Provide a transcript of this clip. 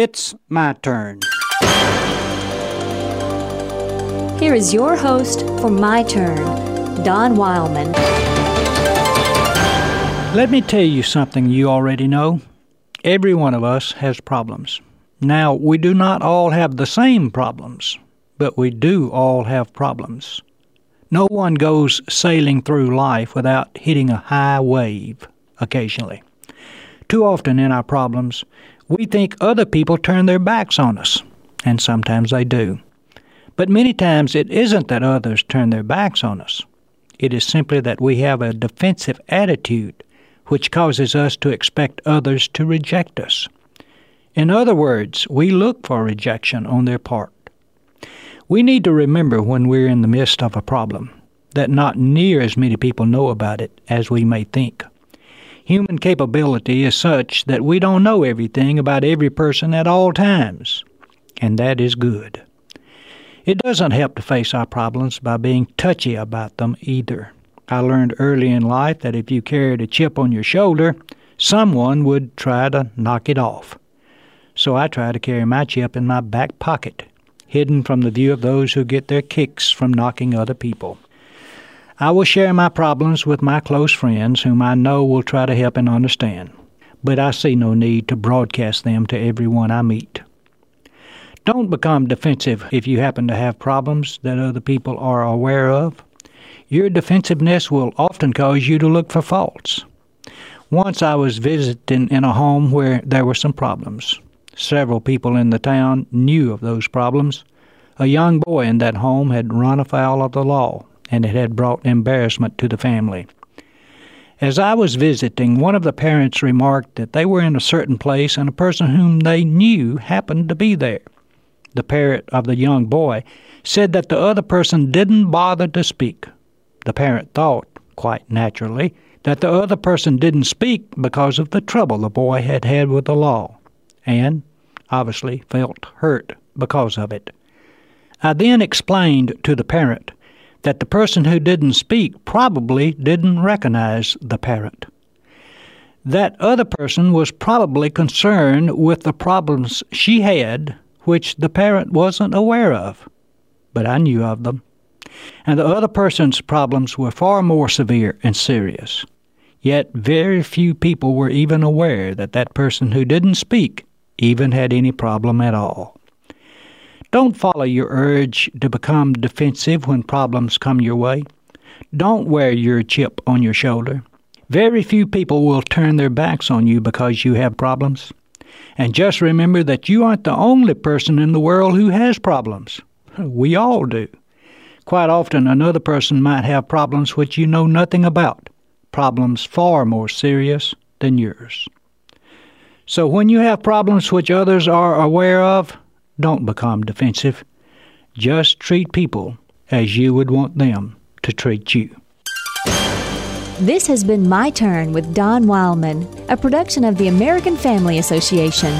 It's my turn. Here is your host for My Turn, Don Wildmon. Let me tell you something you already know. Every one of us has problems. Now, we do not all have the same problems, but we do all have problems. No one goes sailing through life without hitting a high wave occasionally. Too often in our problems, we think other people turn their backs on us, and sometimes they do. But many times it isn't that others turn their backs on us. It is simply that we have a defensive attitude which causes us to expect others to reject us. In other words, we look for rejection on their part. We need to remember when we're in the midst of a problem that not near as many people know about it as we may think. Human capability is such that we don't know everything about every person at all times, and that is good. It doesn't help to face our problems by being touchy about them either. I learned early in life that if you carried a chip on your shoulder, someone would try to knock it off so I try to carry my chip in my back pocket, hidden from the view of those who get their kicks from knocking other people. I will share my problems with my close friends, whom I know will try to help and understand, but I see no need to broadcast them to everyone I meet. Don't become defensive if you happen to have problems that other people are aware of. Your defensiveness will often cause you to look for faults. Once I was visiting in a home where there were some problems. Several people in the town knew of those problems. A young boy in that home had run afoul of the law, and it had brought embarrassment to the family. As I was visiting, one of the parents remarked that they were in a certain place and a person whom they knew happened to be there. The parent of the young boy said that the other person didn't bother to speak. The parent thought, quite naturally, that the other person didn't speak because of the trouble the boy had had with the law, and obviously felt hurt because of it. I then explained to the parent that the person who didn't speak probably didn't recognize the parent. That other person was probably concerned with the problems she had, which the parent wasn't aware of, but I knew of them. And the other person's problems were far more severe and serious. Yet very few people were even aware that that person who didn't speak even had any problem at all. Don't follow your urge to become defensive when problems come your way. Don't wear your chip on your shoulder. Very few people will turn their backs on you because you have problems. And just remember that you aren't the only person in the world who has problems. We all do. Quite often, another person might have problems which you know nothing about, problems far more serious than yours. So when you have problems which others are aware of, don't become defensive. Just treat people as you would want them to treat you. This has been My Turn with Don Wildmon, a production of the American Family Association.